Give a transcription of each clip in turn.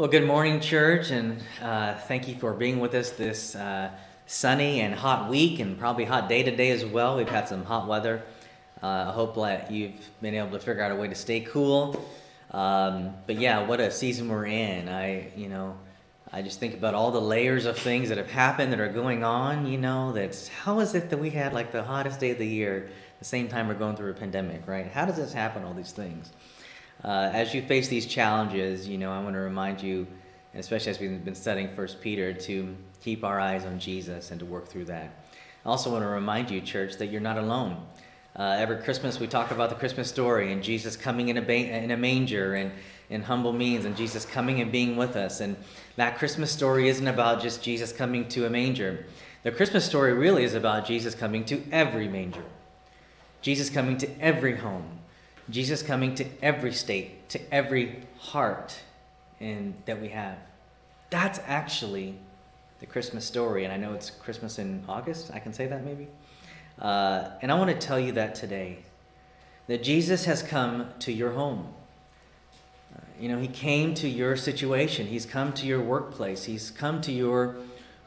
Well, good morning, church, and uh, thank you for being with us this uh, sunny and hot week, and probably hot day today as well. We've had some hot weather. Uh, I hope that you've been able to figure out a way to stay cool. Um, but yeah, what a season we're in. I, you know, I just think about all the layers of things that have happened that are going on. You know, that's how is it that we had like the hottest day of the year, the same time we're going through a pandemic, right? How does this happen? All these things. Uh, as you face these challenges, you know, I want to remind you, especially as we've been studying First Peter, to keep our eyes on Jesus and to work through that. I also want to remind you, church, that you're not alone. Uh, every Christmas, we talk about the Christmas story and Jesus coming in a, in a manger and in humble means, and Jesus coming and being with us. And that Christmas story isn't about just Jesus coming to a manger. The Christmas story really is about Jesus coming to every manger, Jesus coming to every home, Jesus coming to every state, to every heart in, that we have. That's actually the Christmas story. And I know it's Christmas in August. I can say that maybe. Uh, and I want to tell you that today that Jesus has come to your home. You know, He came to your situation, He's come to your workplace, He's come to your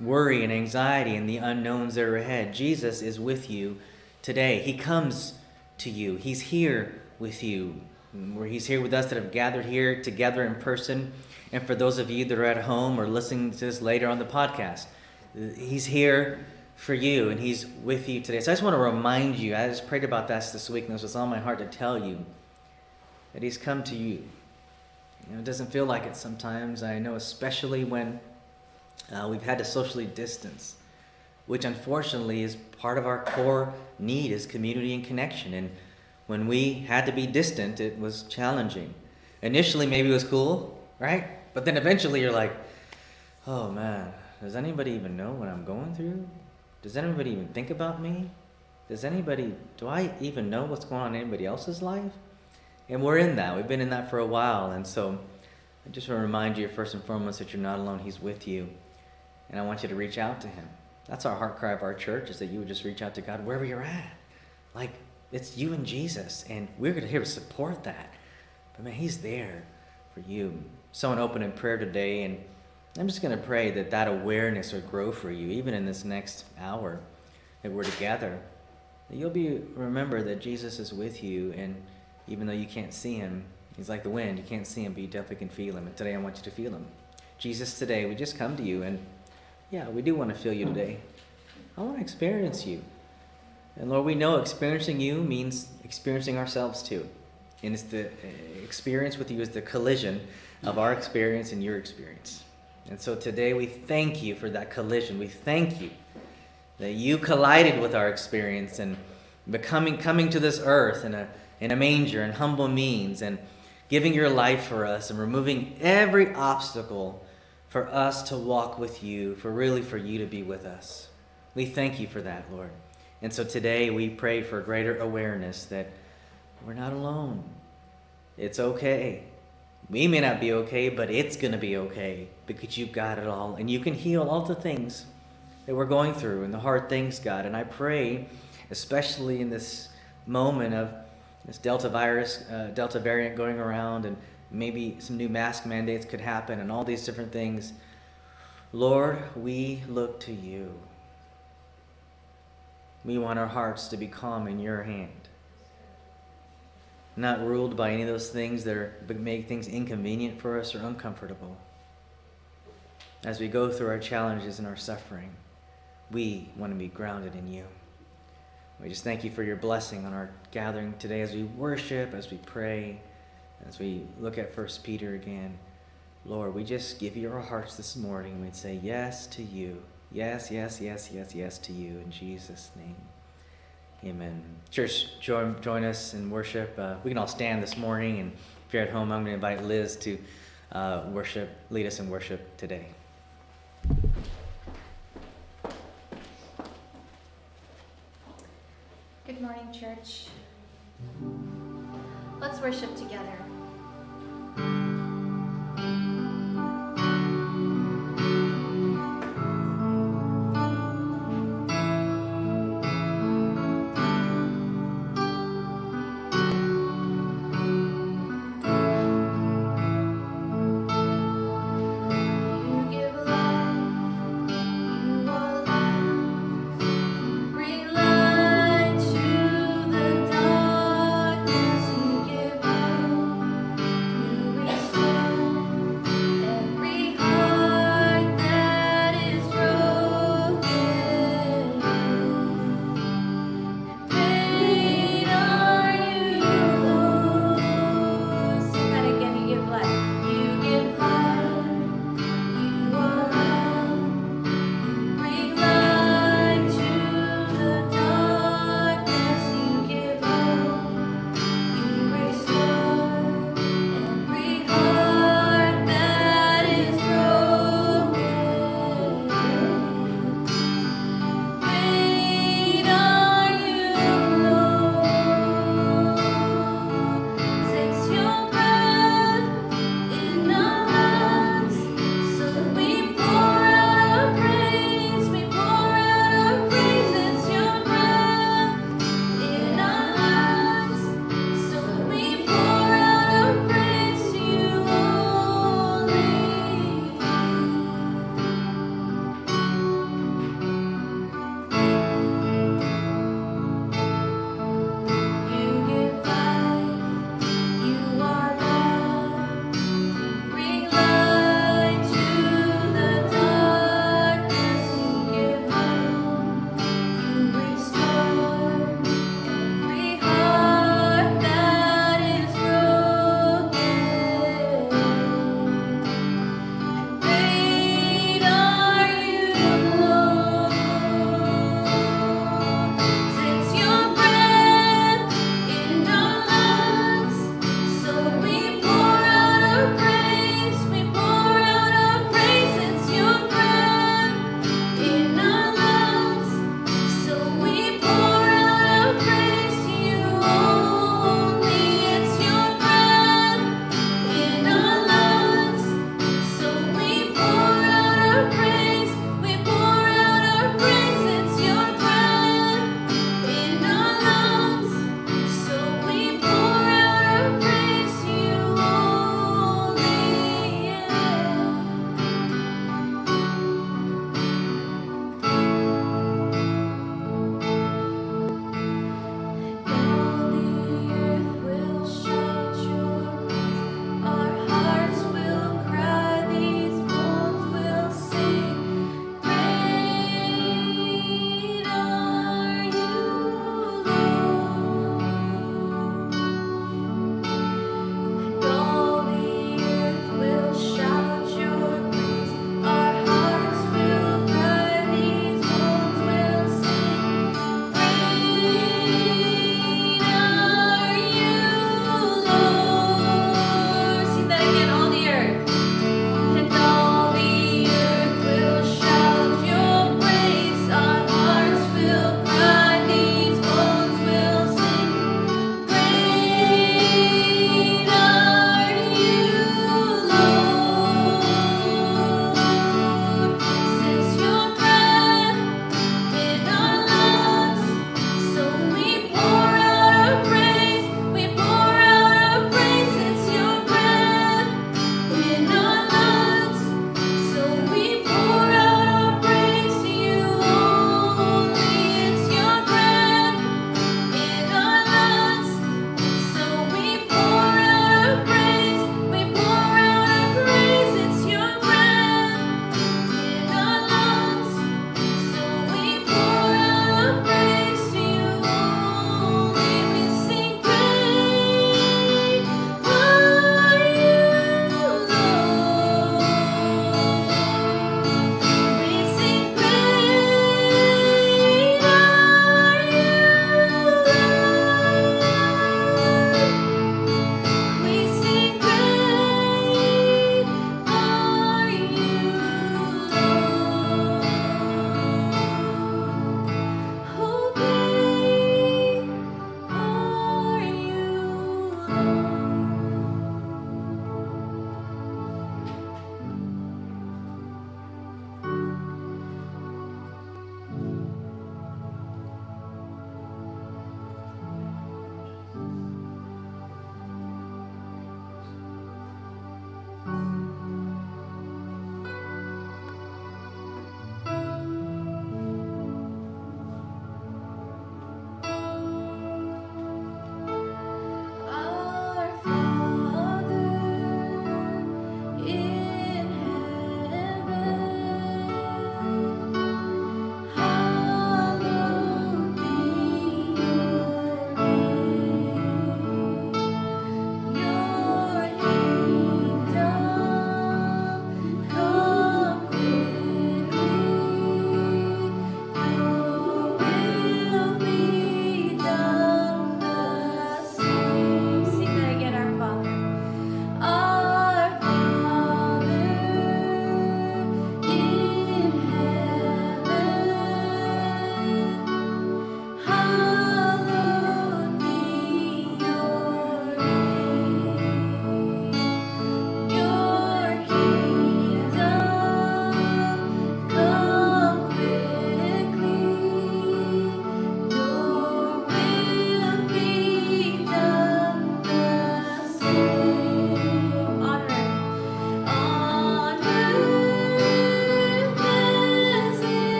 worry and anxiety and the unknowns that are ahead. Jesus is with you today. He comes to you, He's here with you. Where he's here with us that have gathered here together in person. And for those of you that are at home or listening to this later on the podcast, he's here for you and he's with you today. So I just want to remind you, I just prayed about that this week and this was on my heart to tell you that he's come to you. You know, it doesn't feel like it sometimes. I know, especially when uh, we've had to socially distance, which unfortunately is part of our core need is community and connection. And when we had to be distant, it was challenging. Initially, maybe it was cool, right? But then eventually you're like, oh man, does anybody even know what I'm going through? Does anybody even think about me? Does anybody, do I even know what's going on in anybody else's life? And we're in that. We've been in that for a while. And so I just want to remind you, first and foremost, that you're not alone. He's with you. And I want you to reach out to Him. That's our heart cry of our church, is that you would just reach out to God wherever you're at. Like, it's you and Jesus, and we're going to here to support that. But man, He's there for you. Someone open in prayer today, and I'm just going to pray that that awareness would grow for you, even in this next hour that we're together. That you'll be remember that Jesus is with you, and even though you can't see Him, He's like the wind. You can't see Him, but you definitely can feel Him. And today, I want you to feel Him. Jesus, today we just come to you, and yeah, we do want to feel you today. I want to experience you. And Lord, we know experiencing you means experiencing ourselves too. And it's the uh, experience with you is the collision of our experience and your experience. And so today we thank you for that collision. We thank you that you collided with our experience and becoming coming to this earth in a in a manger and humble means and giving your life for us and removing every obstacle for us to walk with you, for really for you to be with us. We thank you for that, Lord. And so today we pray for greater awareness that we're not alone. It's okay. We may not be okay, but it's going to be okay because you've got it all. And you can heal all the things that we're going through and the hard things, God. And I pray, especially in this moment of this Delta virus, uh, Delta variant going around, and maybe some new mask mandates could happen and all these different things. Lord, we look to you. We want our hearts to be calm in your hand. Not ruled by any of those things that are, make things inconvenient for us or uncomfortable. As we go through our challenges and our suffering, we want to be grounded in you. We just thank you for your blessing on our gathering today as we worship, as we pray, as we look at First Peter again. Lord, we just give you our hearts this morning. We'd say yes to you. Yes, yes, yes, yes, yes to you in Jesus' name. Amen. Church, join, join us in worship. Uh, we can all stand this morning, and if you're at home, I'm going to invite Liz to uh, worship, lead us in worship today. Good morning, church. Let's worship together.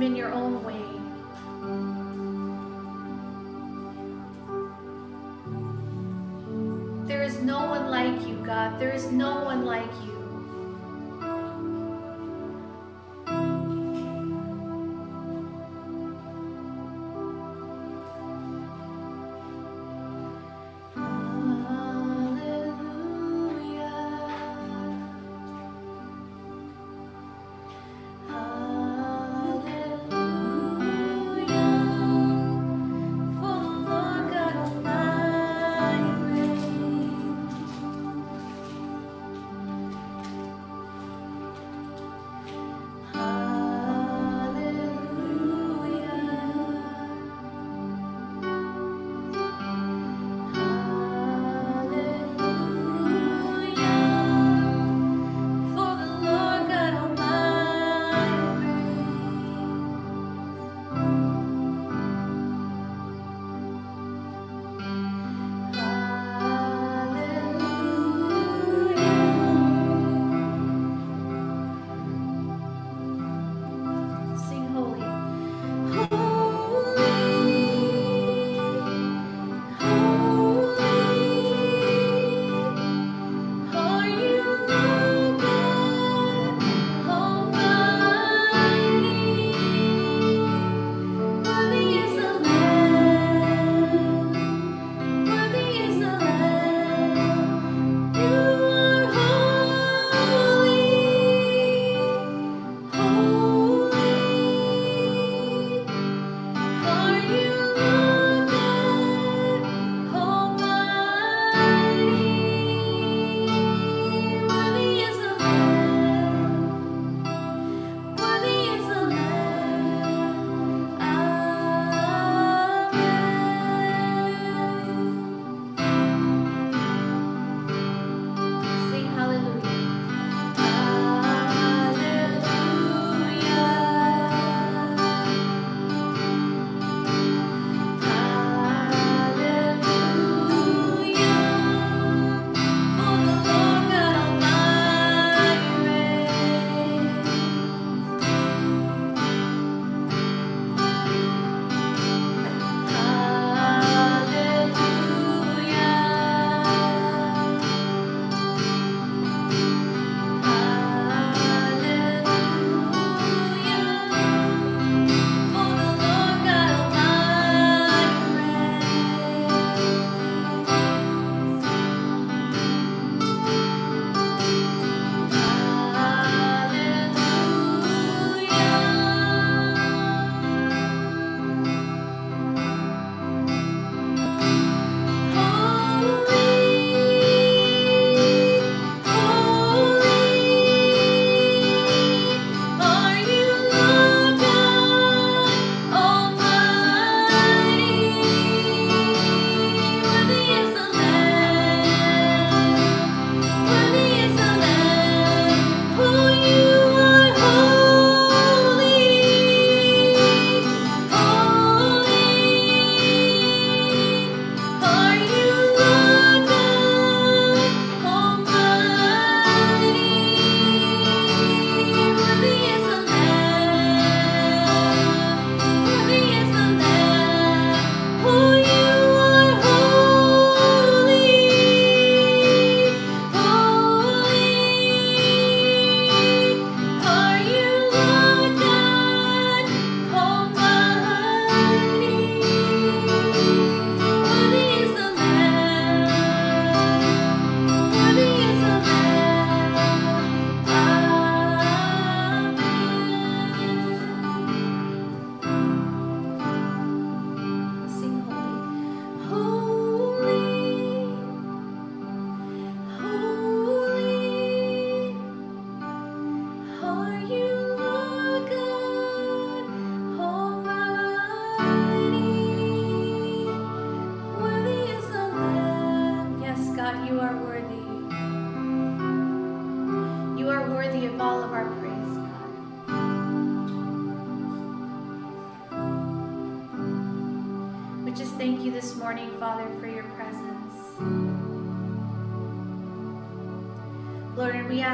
In your own way.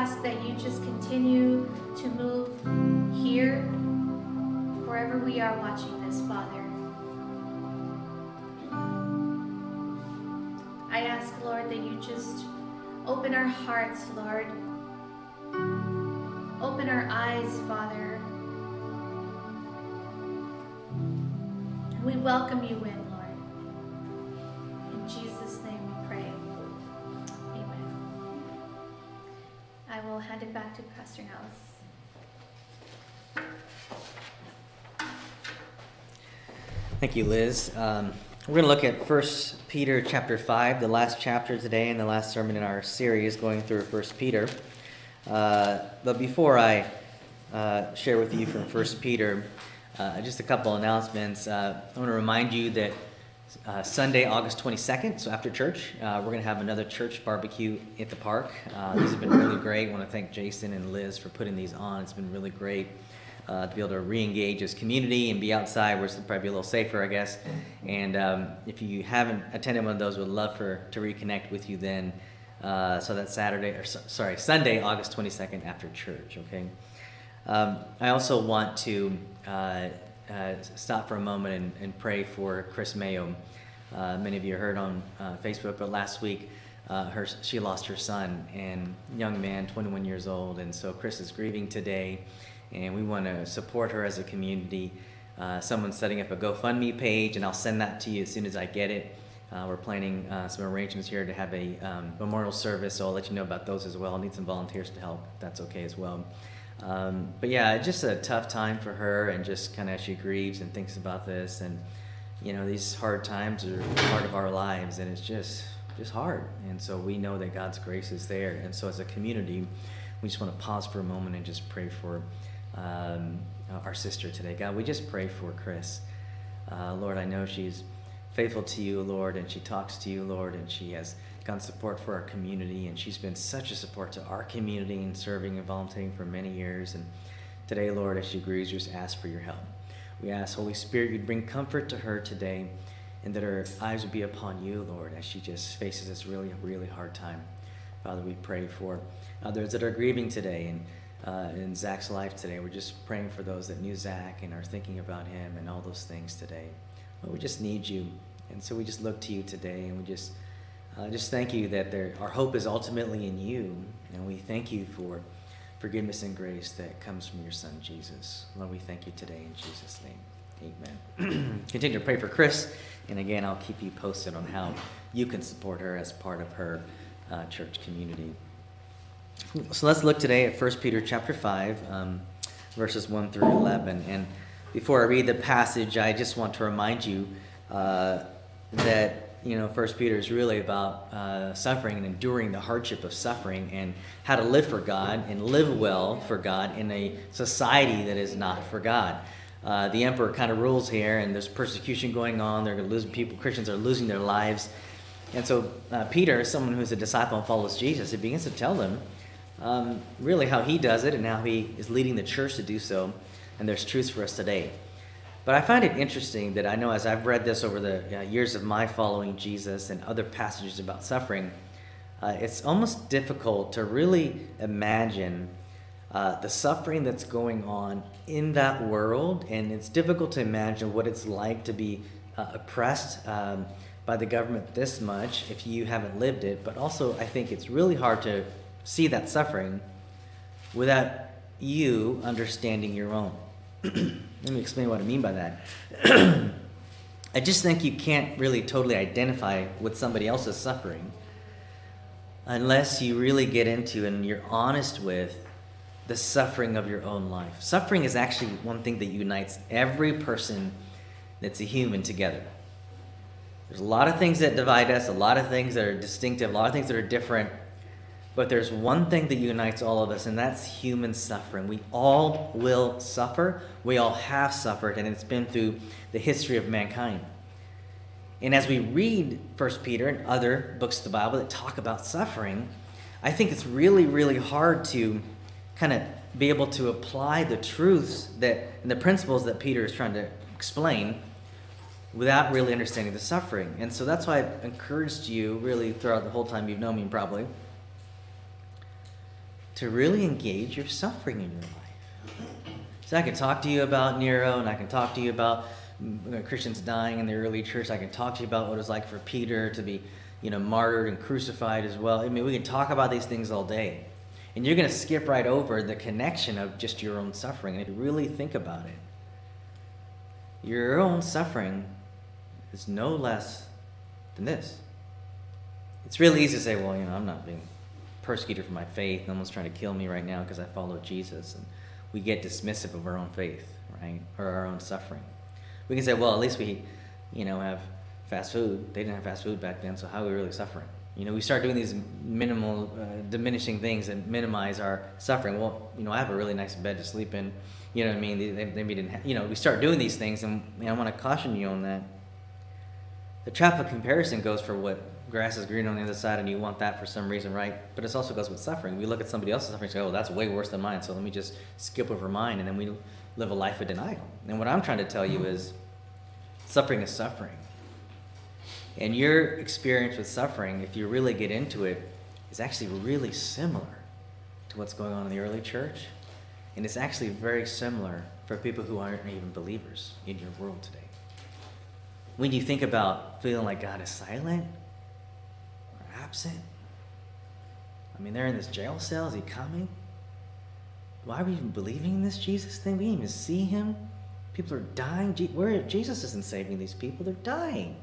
Ask that you just continue to move here, wherever we are watching this, Father. I ask, Lord, that you just open our hearts, Lord. Open our eyes, Father. We welcome you in, Thank you, Liz. Um, we're going to look at 1 Peter chapter 5, the last chapter today, and the last sermon in our series going through 1 Peter. Uh, but before I uh, share with you from 1 Peter, uh, just a couple announcements. Uh, I want to remind you that uh, Sunday, August 22nd, so after church, uh, we're going to have another church barbecue at the park. these have been really great. I want to thank Jason and Liz for putting these on. It's been really great uh, to be able to re-engage as community and be outside where it's probably be a little safer, I guess. And um, if you haven't attended one of those, would love for to reconnect with you then. Uh, so that's Saturday, or sorry, Sunday, August 22nd after church. Okay. Um, I also want to uh, uh, stop for a moment and, and, pray for Chris Mayo. Uh, many of you heard on uh, Facebook, but last week. Uh, her, she lost her son and young man 21 years old and so chris is grieving today and we want to support her as a community. Uh, someone's setting up a GoFundMe page, and I'll send that to you as soon as I get it. Uh, we're planning uh, some arrangements here to have a um, memorial service, so I'll let you know about those as well. I need some volunteers to help, that's okay as well. Um, but yeah, it's just a tough time for her, and just kind of as she grieves and thinks about this, and you know, these hard times are part of our lives, and it's just just hard. And so we know that God's grace is there, and so as a community, we just want to pause for a moment and just pray for um, our sister today. God, we just pray for Chris. Uh, Lord, I know she's faithful to you, Lord, and she talks to you, Lord, and she has gotten support for our community, and she's been such a support to our community in serving and volunteering for many years. And today, Lord, as she grieves, we just ask for your help. We ask, Holy Spirit, you'd bring comfort to her today, and that her eyes would be upon you, Lord, as she just faces this really, really hard time. Father, we pray for others that are grieving today and uh, in Zach's life today. We're just praying for those that knew Zach and are thinking about him and all those things today. But we just need you. And so we just look to you today and we just uh, just thank you that there, our hope is ultimately in you. And we thank you for forgiveness and grace that comes from your son, Jesus. Lord, we thank you today in Jesus' name. Amen. Continue to pray for Chris. And again, I'll keep you posted on how you can support her as part of her uh, church community. So let's look today at 1 Peter chapter 5, um, verses 1 through 11. And before I read the passage, I just want to remind you uh, that, you know, 1 Peter is really about uh, suffering and enduring the hardship of suffering and how to live for God and live well for God in a society that is not for God. Uh, the emperor kind of rules here, and there's persecution going on. They're losing people. Christians are losing their lives, and so uh, Peter, someone who's a disciple and follows Jesus, he begins to tell them um, really how he does it and how he is leading the church to do so. And there's truths for us today. But I find it interesting that I know as I've read this over the years of my following Jesus and other passages about suffering, uh, it's almost difficult to really imagine uh, the suffering that's going on in that world. And it's difficult to imagine what it's like to be uh, oppressed um, by the government this much if you haven't lived it. But also, I think it's really hard to see that suffering without you understanding your own. Let me explain what I mean by that. I just think you can't really totally identify with somebody else's suffering unless you really get into and you're honest with the suffering of your own life. Suffering is actually one thing that unites every person that's a human together. There's a lot of things that divide us, a lot of things that are distinctive, a lot of things that are different, but there's one thing that unites all of us, and that's human suffering. We all will suffer. We all have suffered, and it's been through the history of mankind. And as we read 1 Peter and other books of the Bible that talk about suffering, I think it's really, really hard to kind of be able to apply the truths that and the principles that Peter is trying to explain without really understanding the suffering. And so that's why I've encouraged you, really, throughout the whole time you've known me, probably, to really engage your suffering in your life. So I can talk to you about Nero, and I can talk to you about mm, Christians dying in the early church. I can talk to you about what it was like for Peter to be, you know, martyred and crucified as well. I mean, we can talk about these things all day. And you're going to skip right over the connection of just your own suffering. And if you really think about it, your own suffering is no less than this. It's really easy to say, well, you know, I'm not being persecuted for my faith. One's trying to kill me right now because I follow Jesus. And we get dismissive of our own faith, right? Or our own suffering. We can say, well, at least we, you know, have fast food. They didn't have fast food back then, so how are we really suffering? You know, we start doing these minimal, uh, diminishing things that minimize our suffering. Well, you know, I have a really nice bed to sleep in. You know what I mean? They, they maybe didn't have, you know, we start doing these things, and you know, I want to caution you on that. The trap of comparison goes for what grass is green on the other side, and you want that for some reason, right? But it also goes with suffering. We look at somebody else's suffering and say, oh, that's way worse than mine, so let me just skip over mine, and then we live a life of denial. And what I'm trying to tell you is suffering is suffering. And your experience with suffering, if you really get into it, is actually really similar to what's going on in the early church. And it's actually very similar for people who aren't even believers in your world today. When you think about feeling like God is silent absent, I mean, they're in this jail cell. Is he coming? Why are we even believing in this Jesus thing? We didn't even see him. People are dying. Where Jesus isn't saving these people. They're dying.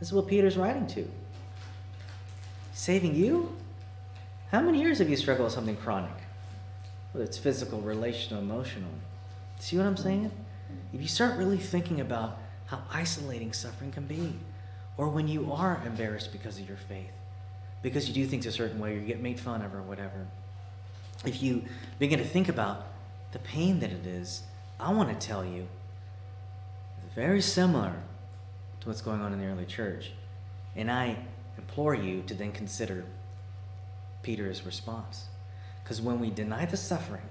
This is what Peter's writing to. Saving you? How many years have you struggled with something chronic? Whether it's physical, relational, emotional. See what I'm saying? If you start really thinking about how isolating suffering can be, or when you are embarrassed because of your faith, because you do things a certain way, or you get made fun of, or whatever, if you begin to think about the pain that it is, I want to tell you, it's very similar to what's going on in the early church. And I implore you to then consider Peter's response. Because when we deny the suffering,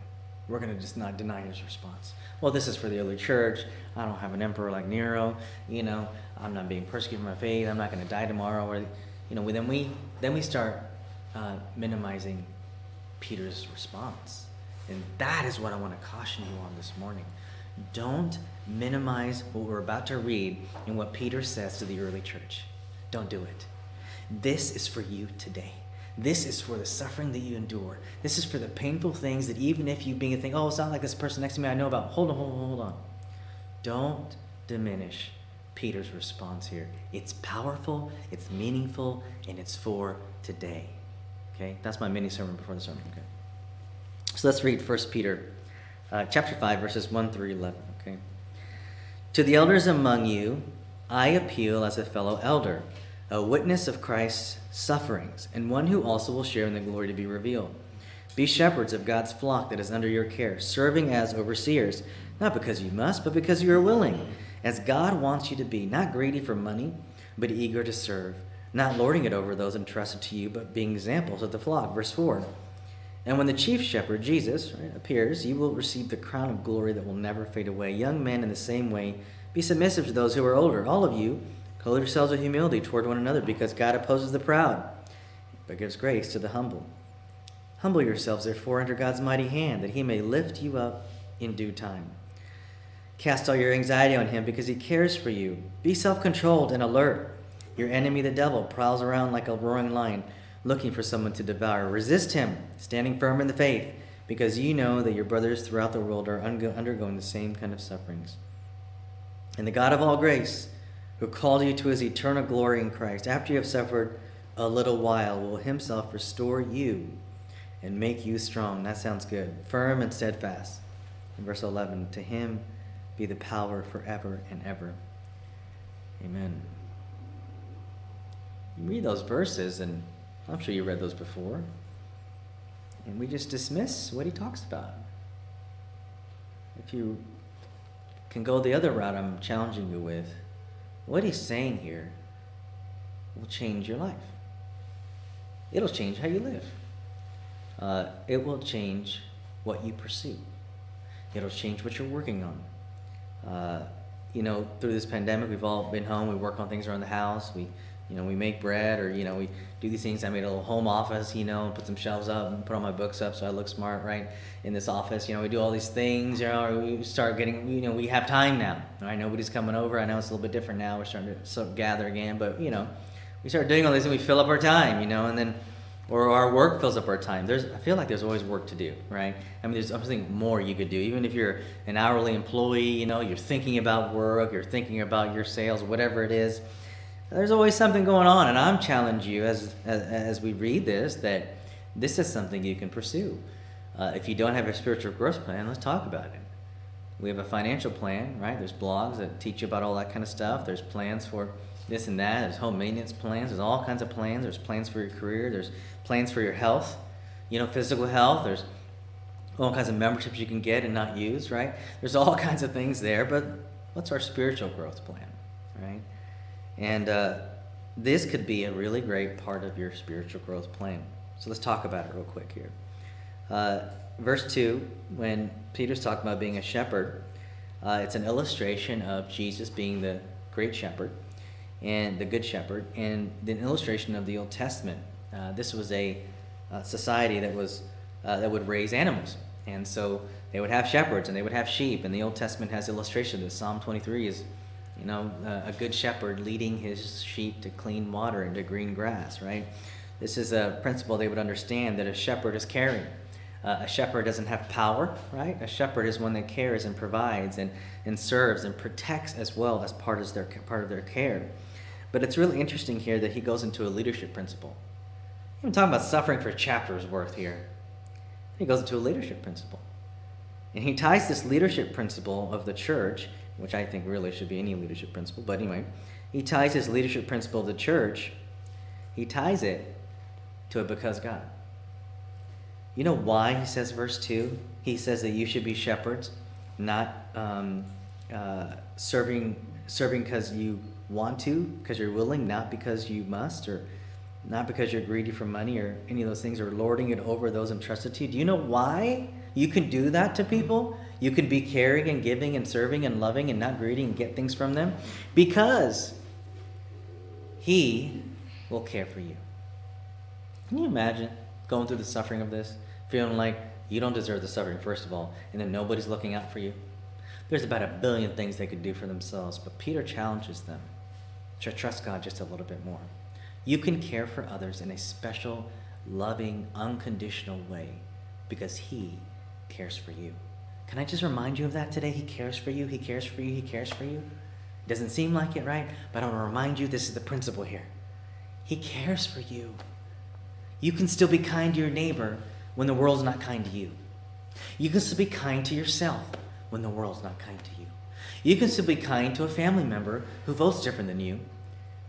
we're going to just not deny his response. Well, this is for the early church. I don't have an emperor like Nero. You know, I'm not being persecuted for my faith. I'm not going to die tomorrow. Or, you know, then we then we start uh, minimizing Peter's response, and that is what I want to caution you on this morning. Don't minimize what we're about to read and what Peter says to the early church. Don't do it. This is for you today. This is for the suffering that you endure. This is for the painful things that even if you being a thing, oh, it's not like this person next to me I know about. Hold on, hold on, hold on. Don't diminish Peter's response here. It's powerful, it's meaningful, and it's for today. Okay? That's my mini sermon before the sermon. Okay. So let's read 1 Peter uh, chapter 5, verses 1 through 11. Okay. To the elders among you, I appeal as a fellow elder, a witness of Christ's sufferings, and one who also will share in the glory to be revealed. Be shepherds of God's flock that is under your care, serving as overseers, not because you must, but because you are willing, as God wants you to be, not greedy for money, but eager to serve, not lording it over those entrusted to you, but being examples of the flock. Verse 4. And when the chief shepherd, Jesus, right, appears, you will receive the crown of glory that will never fade away. Young men, in the same way, be submissive to those who are older. All of you, clothe yourselves with humility toward one another, because God opposes the proud, but gives grace to the humble. Humble yourselves, therefore, under God's mighty hand, that he may lift you up in due time. Cast all your anxiety on him, because he cares for you. Be self controlled and alert. Your enemy, the devil, prowls around like a roaring lion looking for someone to devour. Resist him, standing firm in the faith, because you know that your brothers throughout the world are undergoing the same kind of sufferings. And the God of all grace, who called you to his eternal glory in Christ, after you have suffered a little while, will himself restore you and make you strong. That sounds good. Firm and steadfast. In verse 11, to him be the power forever and ever. Amen. You read those verses and I'm sure you read those before. And we just dismiss what he talks about. If you can go the other route I'm challenging you with, what he's saying here will change your life. It'll change how you live. Uh, it will change what you pursue. It'll change what you're working on. Uh, you know, through this pandemic, we've all been home. We work on things around the house. We, you know, we make bread or, you know, we do these things. I made a little home office, you know, and put some shelves up and put all my books up so I look smart, right, in this office. You know, we do all these things, you know, we start getting, you know, we have time now, right? Nobody's coming over. I know it's a little bit different now. We're starting to sort of gather again, but, you know, we start doing all these and we fill up our time, you know, and then, or our work fills up our time. There's, I feel like there's always work to do, right? I mean, there's something more you could do. Even if you're an hourly employee, you know, you're thinking about work, you're thinking about your sales, whatever it is. There's always something going on, and I'm challenging you as, as, as we read this that this is something you can pursue. Uh, if you don't have a spiritual growth plan, let's talk about it. We have a financial plan, right? There's blogs that teach you about all that kind of stuff. There's plans for this and that. There's home maintenance plans. There's all kinds of plans. There's plans for your career. There's plans for your health, you know, physical health. There's all kinds of memberships you can get and not use, right? There's all kinds of things there, but what's our spiritual growth plan, right? And uh, this could be a really great part of your spiritual growth plan. So let's talk about it real quick here. Uh, verse 2, when Peter's talking about being a shepherd, uh, it's an illustration of Jesus being the great shepherd and the good shepherd, and an illustration of the Old Testament. Uh, this was a, a, society that was uh, that would raise animals, and so they would have shepherds and they would have sheep. And the Old Testament has illustration this. Psalm 23 is, you know, uh, a good shepherd leading his sheep to clean water and to green grass. Right. This is a principle they would understand that a shepherd is caring. Uh, a shepherd doesn't have power, right? A shepherd is one that cares and provides and, and serves and protects as well as part of their part of their care. But it's really interesting here that he goes into a leadership principle. I'm talking about suffering for chapters worth here. He goes into a leadership principle. And he ties this leadership principle of the church, which I think really should be any leadership principle, but anyway, he ties his leadership principle to church, he ties it to a because God. You know why he says verse 2? He says that you should be shepherds, not um, uh, serving serving because you want to, because you're willing, not because you must, or not because you're greedy for money or any of those things, or lording it over those entrusted to you. Do you know why you can do that to people? You can be caring and giving and serving and loving and not greedy and get things from them? Because He will care for you. Can you imagine going through the suffering of this? Feeling like you don't deserve the suffering, first of all, and then nobody's looking out for you? There's about a billion things they could do for themselves, but Peter challenges them to trust God just a little bit more. You can care for others in a special, loving, unconditional way because He cares for you. Can I just remind you of that today? He cares for you, He cares for you, He cares for you. Doesn't seem like it, right? But I want to remind you this is the principle here. He cares for you. You can still be kind to your neighbor when the world's not kind to you. You can still be kind to yourself when the world's not kind to you. You can still be kind to a family member who votes different than you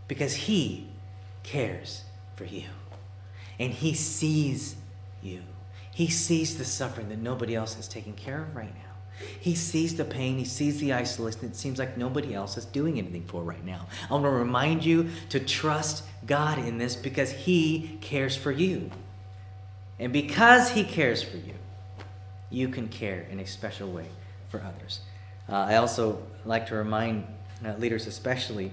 because he cares for you. And he sees you. He sees the suffering that nobody else is taking care of right now. He sees the pain, he sees the isolation it seems like nobody else is doing anything for right now. I want to remind you to trust God in this because he cares for you. And because he cares for you, you can care in a special way for others. Uh, I also like to remind uh, leaders, especially,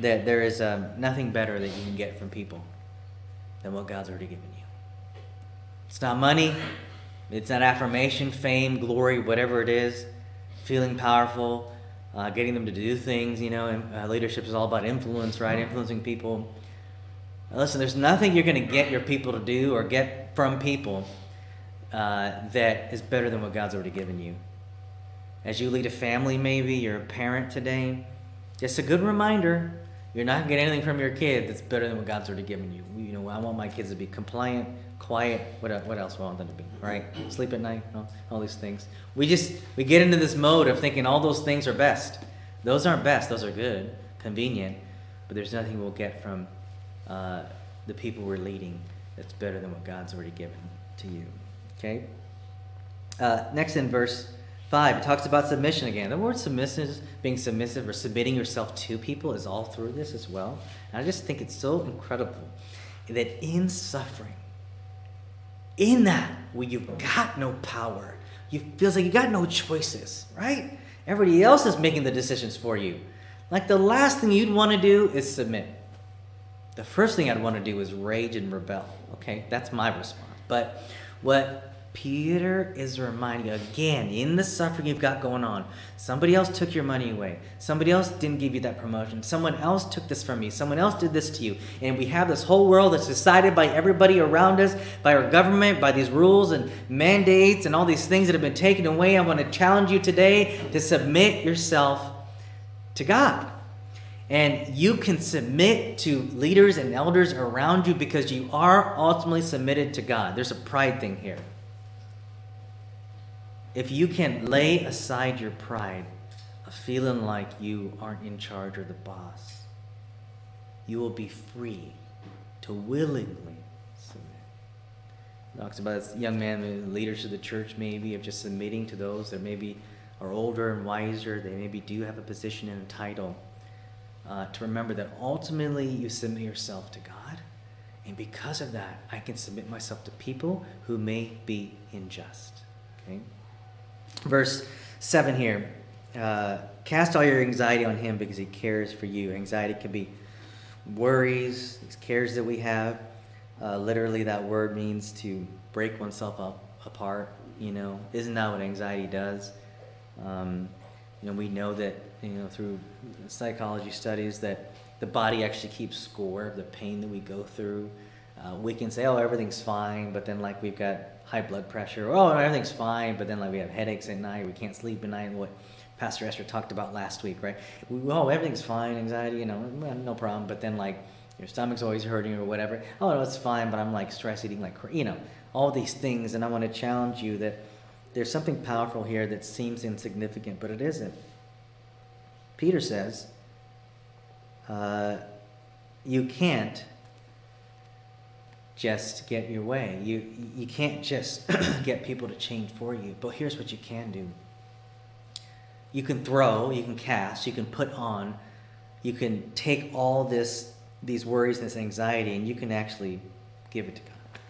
that there is um, nothing better that you can get from people than what God's already given you. It's not money, it's not affirmation, fame, glory, whatever it is, feeling powerful, uh, getting them to do things. You know, uh, leadership is all about influence, right? Influencing people. Now listen, there's nothing you're going to get your people to do or get from people uh, that is better than what God's already given you. As you lead a family, maybe you're a parent today, just a good reminder you're not going to get anything from your kid that's better than what God's already given you. You know, I want my kids to be compliant, quiet. What, what else we want them to be? Right? Sleep at night, all, all these things. We just we get into this mode of thinking all those things are best. Those aren't best. Those are good, convenient, but there's nothing we'll get from uh, the people we're leading that's better than what God's already given to you. Okay. Uh, next in verse 5, it talks about submission again. The word submissive, being submissive or submitting yourself to people, is all through this as well. And I just think it's so incredible that in suffering, in that where you've got no power, you feels like you got no choices, right? Everybody else is making the decisions for you. Like the last thing you'd want to do is submit. The first thing I'd want to do is rage and rebel. Okay, that's my response. But what Peter is reminding you again in the suffering you've got going on. Somebody else took your money away. Somebody else didn't give you that promotion. Someone else took this from you. Someone else did this to you. And we have this whole world that's decided by everybody around us, by our government, by these rules and mandates and all these things that have been taken away. I want to challenge you today to submit yourself to God. And you can submit to leaders and elders around you because you are ultimately submitted to God. There's a pride thing here if you can lay aside your pride of feeling like you aren't in charge or the boss, you will be free to willingly submit. Talks about this young man, leaders of the church, maybe, of just submitting to those that maybe are older and wiser. They maybe do have a position and a title. Uh, to remember that ultimately you submit yourself to God. And because of that, I can submit myself to people who may be unjust. Okay? Verse 7 here uh, Cast all your anxiety on him because he cares for you. Anxiety can be worries, these cares that we have. Uh, literally, that word means to break oneself up apart. You know, isn't that what anxiety does? Um, you know, we know that you know through psychology studies that the body actually keeps score of the pain that we go through. Uh, we can say, "Oh, everything's fine," but then like we've got high blood pressure. Oh, everything's fine, but then like we have headaches at night, we can't sleep at night. What Pastor Esther talked about last week, right? Oh, everything's fine, anxiety, you know, no problem. But then like your stomach's always hurting or whatever. Oh no, it's fine, but I'm like stress eating, like you know, all these things. And I want to challenge you that there's something powerful here that seems insignificant, but it isn't. Peter says, uh, you can't just get your way. You, you can't just get people to change for you. But here's what you can do you can throw, you can cast, you can put on, you can take all this, these worries, and this anxiety, and you can actually give it to God.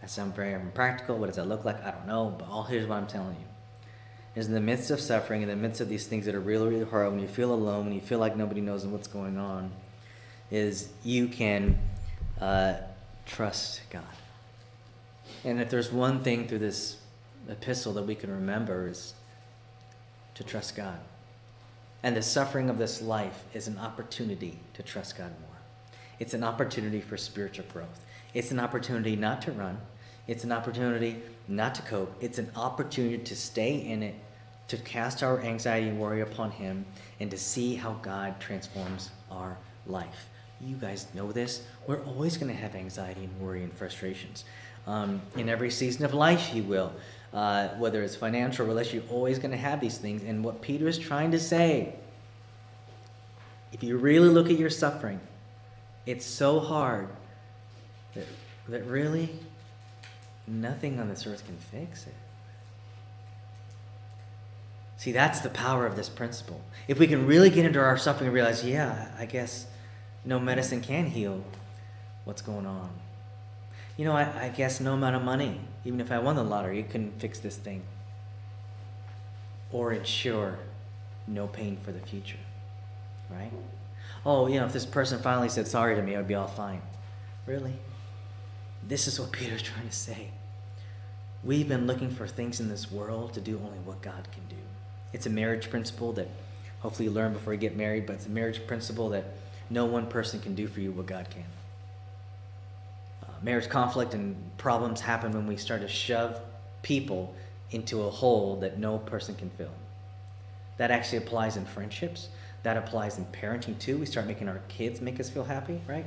That sounds very impractical. What does that look like? I don't know. But all here's what I'm telling you. Is in the midst of suffering, in the midst of these things that are really, really hard, when you feel alone, when you feel like nobody knows what's going on, is you can uh, trust God. And if there's one thing through this epistle that we can remember is to trust God. And the suffering of this life is an opportunity to trust God more. It's an opportunity for spiritual growth. It's an opportunity not to run. It's an opportunity not to cope. It's an opportunity to stay in it, to cast our anxiety and worry upon Him, and to see how God transforms our life you guys know this. We're always going to have anxiety and worry and frustrations. Um, in every season of life, you will. Uh, whether it's financial or relational, you're always going to have these things. And what Peter is trying to say, if you really look at your suffering, it's so hard that, that really nothing on this earth can fix it. See, that's the power of this principle. If we can really get into our suffering and realize, yeah, I guess no medicine can heal what's going on. You know, I, I guess no amount of money, even if I won the lottery, couldn't fix this thing or ensure no pain for the future. Right? Oh, you know, if this person finally said sorry to me, I'd be all fine. Really? This is what Peter's trying to say. We've been looking for things in this world to do only what God can do. It's a marriage principle that hopefully you learn before you get married, but it's a marriage principle that no one person can do for you what God can. Uh, marriage conflict and problems happen when we start to shove people into a hole that no person can fill. That actually applies in friendships. That applies in parenting too. We start making our kids make us feel happy, right?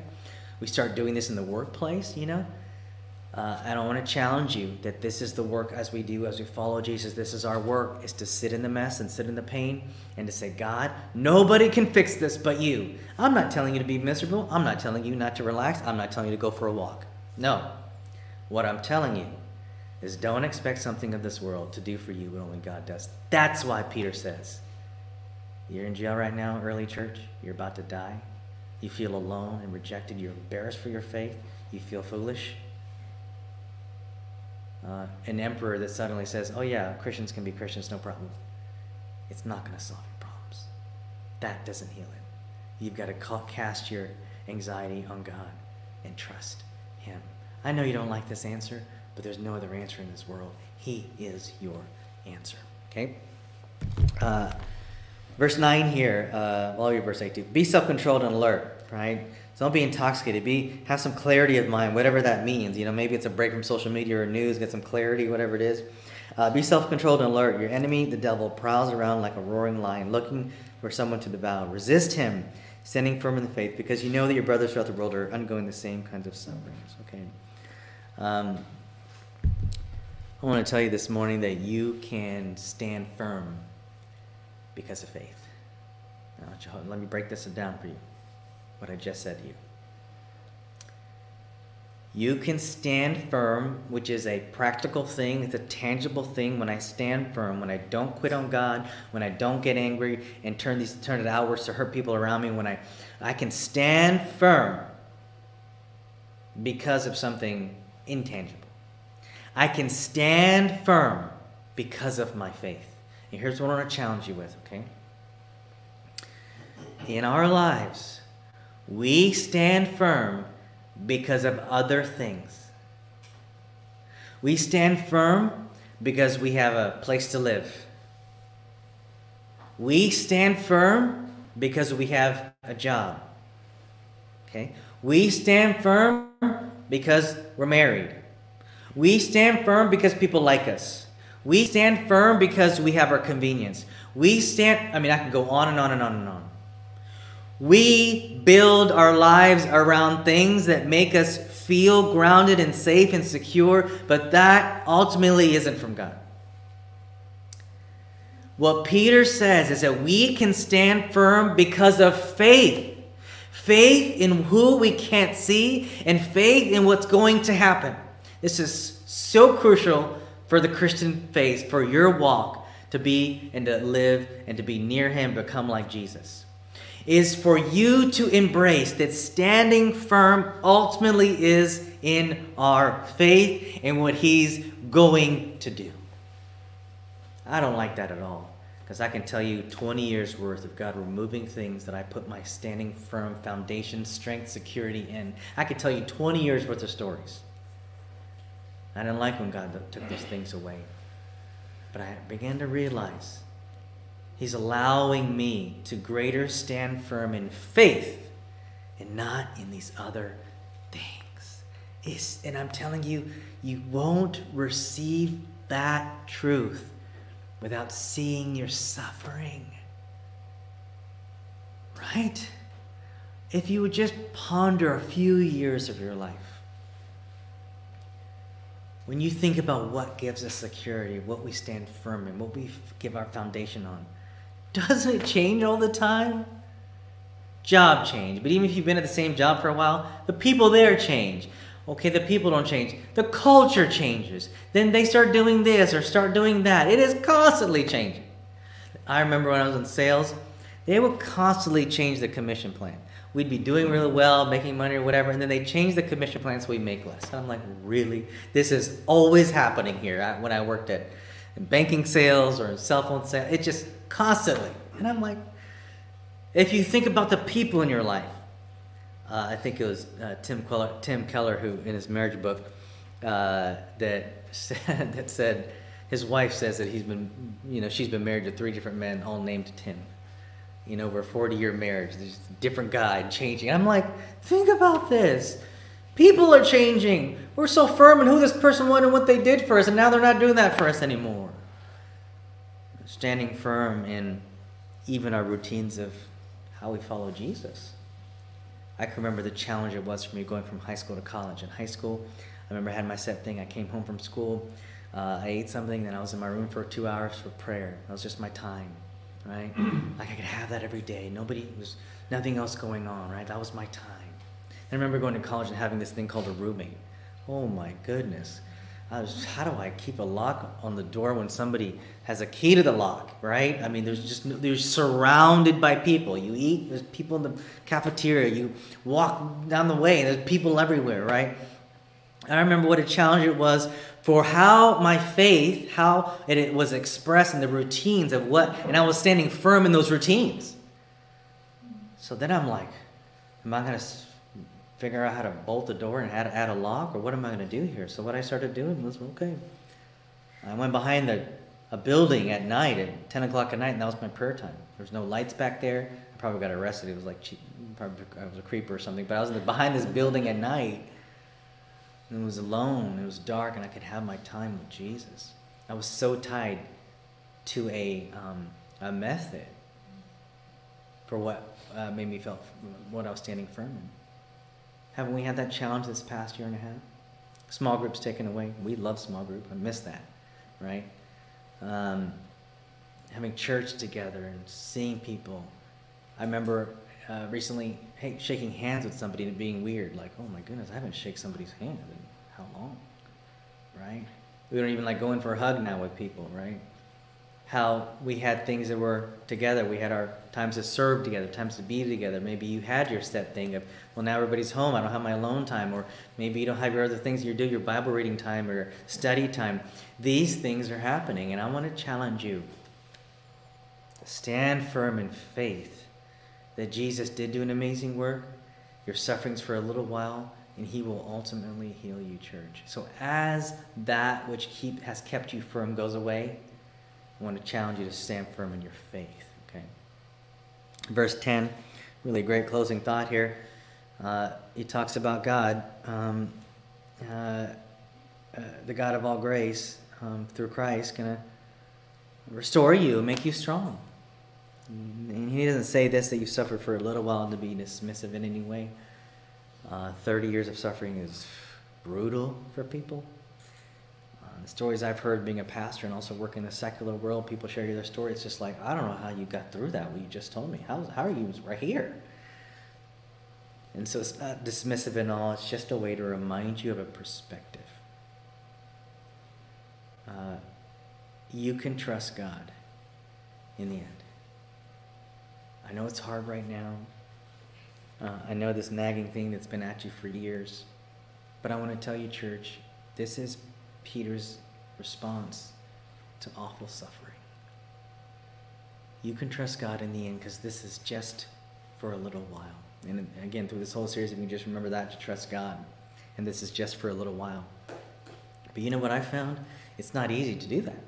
We start doing this in the workplace, you know? Uh, and I want to challenge you that this is the work as we do, as we follow Jesus. This is our work, is to sit in the mess and sit in the pain and to say, God, nobody can fix this but you. I'm not telling you to be miserable. I'm not telling you not to relax. I'm not telling you to go for a walk. No. What I'm telling you is don't expect something of this world to do for you what only God does. That's why Peter says, You're in jail right now, early church. You're about to die. You feel alone and rejected. You're embarrassed for your faith. You feel foolish uh, an emperor that suddenly says, "Oh yeah, Christians can be Christians, no problem," it's not going to solve your problems. That doesn't heal it. You've got to cast your anxiety on God and trust Him. I know you don't like this answer, but there's no other answer in this world. He is your answer. Okay? Uh, verse 9 here, uh, well, verse 8 too. Be self controlled and alert, right? So don't be intoxicated. Be have some clarity of mind, whatever that means. You know, maybe it's a break from social media or news, get some clarity, whatever it is. Uh, be self-controlled and alert. Your enemy, the devil, prowls around like a roaring lion, looking for someone to devour. Resist him, standing firm in the faith, because you know that your brothers throughout the world are undergoing the same kinds of sufferings. Okay. Um, I want to tell you this morning that you can stand firm because of faith. Now, let me break this down for you what I just said to you. You can stand firm, which is a practical thing, it's a tangible thing when I stand firm, when I don't quit on God, when I don't get angry and turn these turn it outwards to hurt people around me, when I I can stand firm because of something intangible. I can stand firm because of my faith. And here's what I want to challenge you with, okay? In our lives, we stand firm because of other things. We stand firm because we have a place to live. We stand firm because we have a job. Okay? We stand firm because we're married. We stand firm because people like us. We stand firm because we have our convenience. We stand, I mean, I can go on and on and on and on. We build our lives around things that make us feel grounded and safe and secure, but that ultimately isn't from God. What Peter says is that we can stand firm because of faith. Faith in who we can't see and faith in what's going to happen. This is so crucial for the Christian faith, for your walk to be and to live and to be near Him, become like Jesus is for you to embrace that standing firm ultimately is in our faith and what He's going to do. I don't like that at all because I can tell you 20 years worth of God removing things that I put my standing firm foundation, strength, security in. I could tell you 20 years worth of stories. I didn't like when God took those things away. But I began to realize He's allowing me to greater stand firm in faith and not in these other things. It's, and I'm telling you, you won't receive that truth without seeing your suffering. Right? If you would just ponder a few years of your life, when you think about what gives us security, what we stand firm in, what we give our foundation on, doesn't it change all the time? Job change. But even if you've been at the same job for a while, the people there change. Okay, the people don't change. The culture changes. Then they start doing this or start doing that. It is constantly changing. I remember when I was in sales, they would constantly change the commission plan. We'd be doing really well, making money or whatever, and then they change the commission plan so we make less. And I'm like, really? This is always happening here uh, when I worked at banking sales or cell phone sales. It just constantly. And I'm like, if you think about the people in your life, uh, I think it was uh, Tim, Keller, Tim Keller who, in his marriage book, uh, that said, that said his wife says that he's been, you know, she's been married to three different men, all named Tim. You know, over a 40 year marriage, there's a different guy changing. I'm like, think about this. People are changing. We're so firm in who this person was and what they did for us, and now they're not doing that for us anymore standing firm in even our routines of how we follow Jesus. I can remember the challenge it was for me going from high school to college. In high school, I remember I had my set thing. I came home from school, uh, I ate something, then I was in my room for two hours for prayer. That was just my time, right? like I could have that every day. Nobody was nothing else going on, right? That was my time. I remember going to college and having this thing called a roommate. Oh my goodness. Was, how do I keep a lock on the door when somebody has a key to the lock, right? I mean, there's just you're surrounded by people. You eat, there's people in the cafeteria. You walk down the way, there's people everywhere, right? I remember what a challenge it was for how my faith, how it was expressed in the routines of what, and I was standing firm in those routines. So then I'm like, am I going to figure out how to bolt the door and how to add a lock, or what am I going to do here? So what I started doing was, okay, I went behind the, a building at night at 10 o'clock at night, and that was my prayer time. There was no lights back there. I probably got arrested. It was like, probably I was a creeper or something, but I was behind this building at night and it was alone, it was dark, and I could have my time with Jesus. I was so tied to a, um, a method for what uh, made me feel what I was standing firm in. Haven't we had that challenge this past year and a half? Small groups taken away. We love small group. I miss that, right? Um, having church together and seeing people. I remember uh, recently hey, shaking hands with somebody and being weird. Like, oh my goodness, I haven't shaken somebody's hand in how long, right? We don't even like going for a hug now with people, right? How we had things that were together. We had our times to serve together, times to be together. Maybe you had your set thing of, well, now everybody's home. I don't have my alone time. Or maybe you don't have your other things you do, your Bible reading time or study time. These things are happening, and I want to challenge you. Stand firm in faith that Jesus did do an amazing work, your sufferings for a little while, and he will ultimately heal you, church. So as that which keep, has kept you firm goes away, I want to challenge you to stand firm in your faith. Okay. Verse 10, really great closing thought here. Uh, he talks about God, um, uh, uh, the God of all grace, um, through Christ, going to restore you, make you strong. And he doesn't say this that you suffer for a little while to be dismissive in any way. Uh, 30 years of suffering is brutal for people. The stories I've heard being a pastor and also working in the secular world, people share their story. It's just like, I don't know how you got through that, what you just told me. How, how are you right here? And so it's not dismissive at all, it's just a way to remind you of a perspective. Uh, you can trust God in the end. I know it's hard right now. Uh, I know this nagging thing that's been at you for years. But I want to tell you, church, this is Peter's response to awful suffering. You can trust God in the end because this is just for a little while. And again, through this whole series, if you just remember that, to trust God. And this is just for a little while. But you know what I found? It's not easy to do that.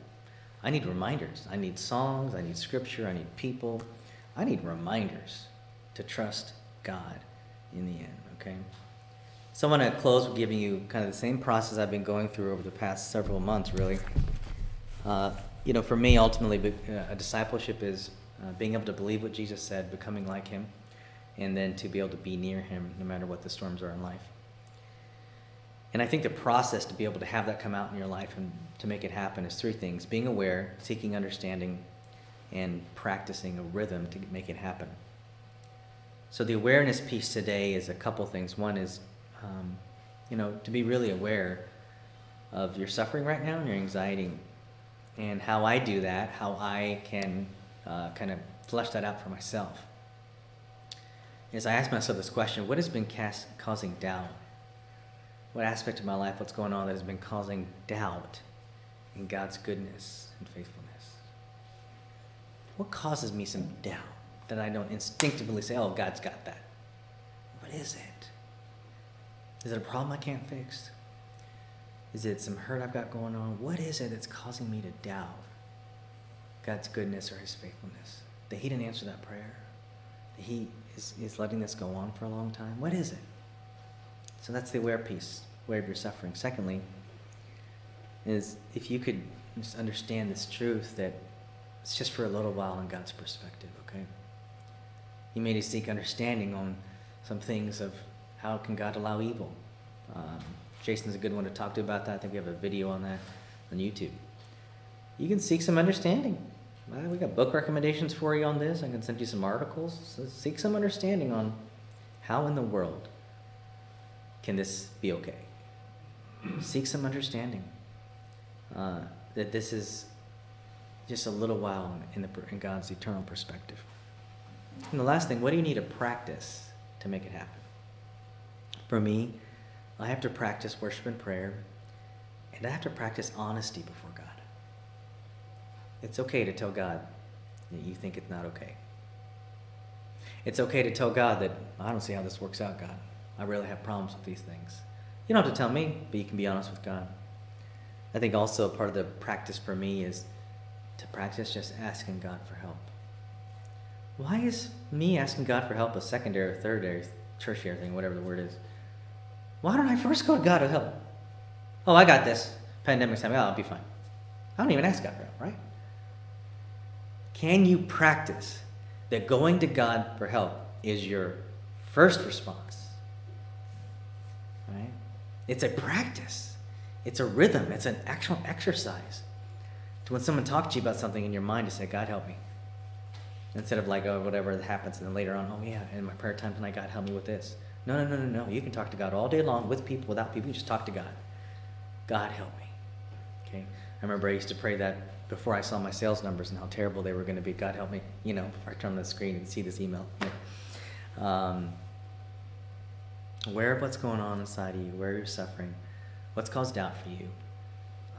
I need reminders. I need songs. I need scripture. I need people. I need reminders to trust God in the end, okay? So I want to close with giving you kind of the same process I've been going through over the past several months, really. Uh, you know, for me, ultimately, uh, a discipleship is uh, being able to believe what Jesus said, becoming like him, and then to be able to be near him no matter what the storms are in life. And I think the process to be able to have that come out in your life and to make it happen is three things being aware, seeking understanding, and practicing a rhythm to make it happen. So the awareness piece today is a couple things. One is, um, you know, to be really aware of your suffering right now and your anxiety, and how I do that, how I can uh, kind of flesh that out for myself. Is I ask myself this question: What has been cast, causing doubt? What aspect of my life, what's going on that has been causing doubt in God's goodness and faithfulness? What causes me some doubt that I don't instinctively say, oh, God's got that? What is it? Is it a problem I can't fix? Is it some hurt I've got going on? What is it that's causing me to doubt God's goodness or his faithfulness? That he didn't answer that prayer? That he is, is letting this go on for a long time? What is it? So that's the aware piece, aware of your suffering. Secondly, is if you could just understand this truth that it's just for a little while in God's perspective, okay? You may seek understanding on some things of how can God allow evil. Um, Jason's a good one to talk to about that. I think we have a video on that on YouTube. You can seek some understanding. Well, we got book recommendations for you on this. I can send you some articles. So seek some understanding on how in the world can this be okay. seek some understanding uh, that this is just a little while in, the, in God's eternal perspective. And the last thing, what do you need to practice to make it happen? For me, I have to practice worship and prayer, and I have to practice honesty before God. It's okay to tell God that you think it's not okay. It's okay to tell God that I don't see how this works out, God. I really have problems with these things. You don't have to tell me, but you can be honest with God. I think also part of the practice for me is to practice just asking God for help. Why is me asking God for help a secondary, or third, tertiary thing, whatever the word is? Why don't I first go to God to help? Oh, I got this. Pandemic's time. Oh, I'll be fine. I don't even ask God for help, right? Can you practice that going to God for help is your first response? Right? It's a practice. It's a rhythm. It's an actual exercise. To when someone talks to you about something in your mind, to say, God help me. Instead of like, oh, whatever happens, and then later on, oh yeah, in my prayer time tonight, God help me with this. No, no, no, no, no. You can talk to God all day long with people, without people. You just talk to God. God help me. Okay? I remember I used to pray that before I saw my sales numbers and how terrible they were going to be. God help me, you know, before I turn on the screen and see this email. Um, aware of what's going on inside of you, where you're suffering, what's caused doubt for you,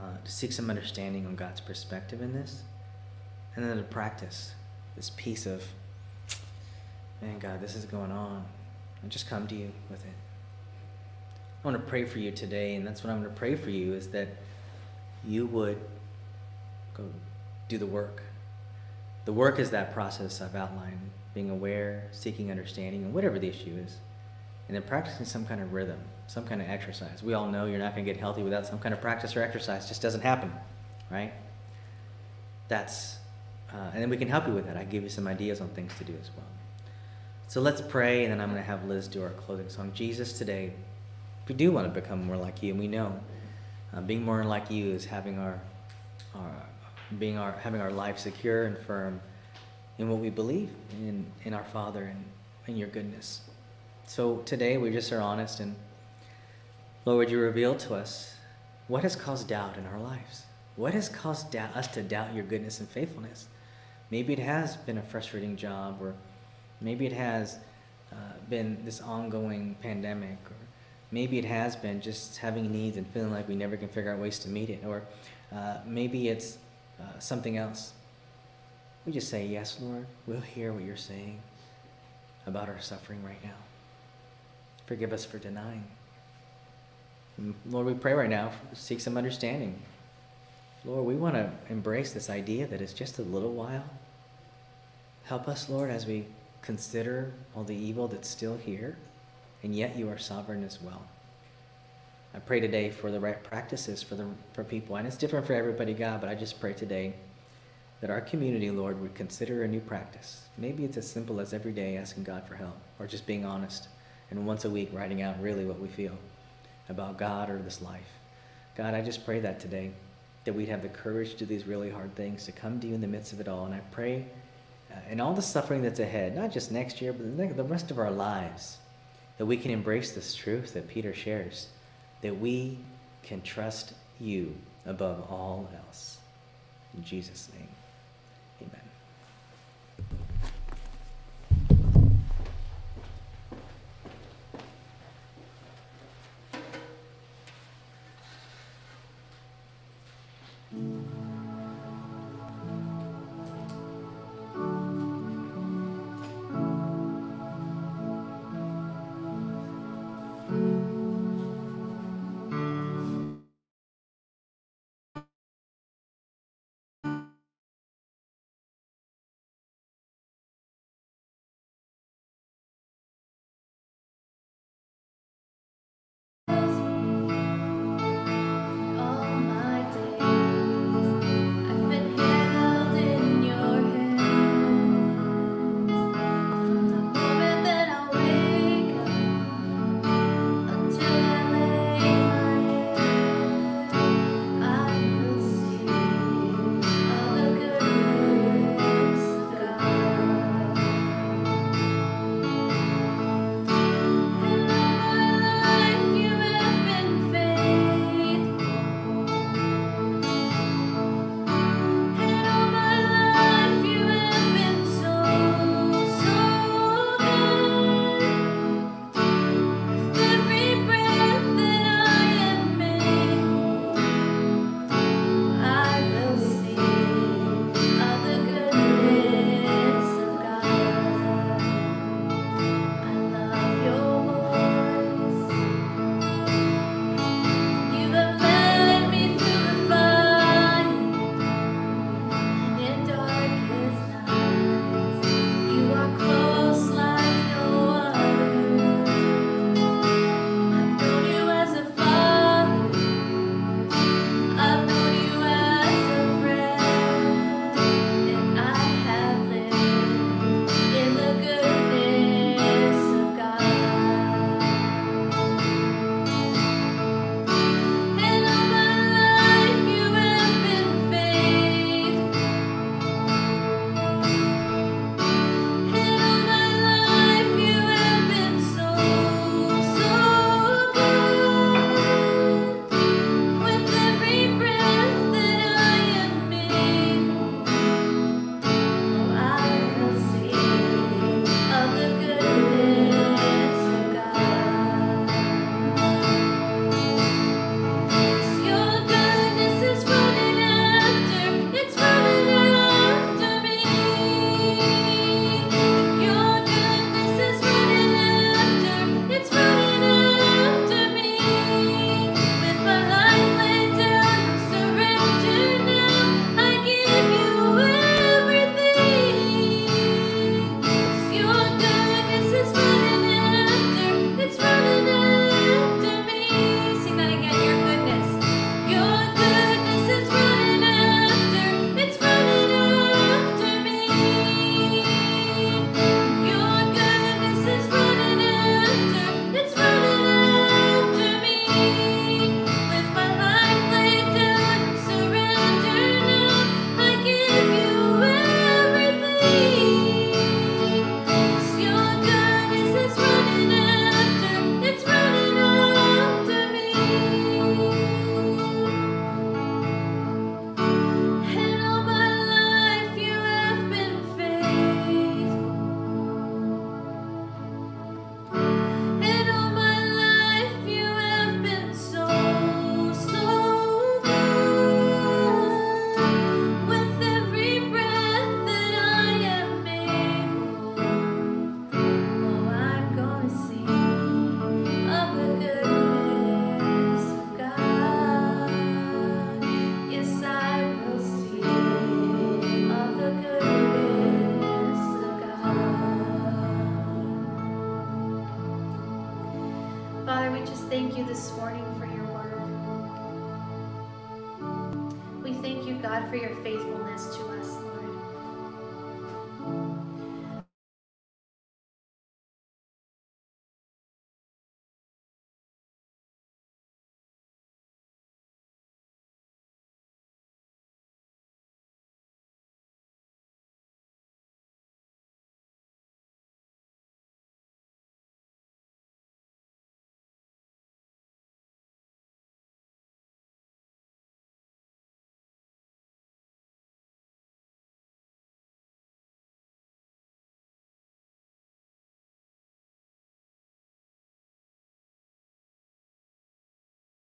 uh, to seek some understanding on God's perspective in this, and then to practice this piece of, man, God, this is going on, and just come to you with it. I want to pray for you today, and that's what I'm going to pray for you is that you would go do the work. The work is that process I've outlined being aware, seeking understanding, and whatever the issue is. And then practicing some kind of rhythm, some kind of exercise. We all know you're not going to get healthy without some kind of practice or exercise. It just doesn't happen, right? That's, uh, and then we can help you with that. I give you some ideas on things to do as well. So let's pray, and then I'm going to have Liz do our closing song. Jesus, today, we do want to become more like you, and we know uh, being more like you is having our, our, being our, having our life secure and firm in what we believe in, in our Father and in your goodness. So today we just are honest and Lord, you reveal to us what has caused doubt in our lives? What has caused us to doubt your goodness and faithfulness? Maybe it has been a frustrating job, or maybe it has uh, been this ongoing pandemic, or maybe it has been just having needs and feeling like we never can figure out ways to meet it, or uh, maybe it's uh, something else. We just say, Yes, Lord, we'll hear what you're saying about our suffering right now. Forgive us for denying. Lord, we pray right now, seek some understanding. Lord, we want to embrace this idea that it's just a little while. Help us, Lord, as we consider all the evil that's still here, and yet you are sovereign as well. I pray today for the right practices for, the, for people, and it's different for everybody, God, but I just pray today that our community, Lord, would consider a new practice. Maybe it's as simple as every day asking God for help, or just being honest, and once a week writing out really what we feel about God or this life. God, I just pray that today, that we'd have the courage to do these really hard things, to come to you in the midst of it all. And I pray uh, in all the suffering that's ahead, not just next year, but the rest of our lives, that we can embrace this truth that Peter shares, that we can trust you above all else. In Jesus' name.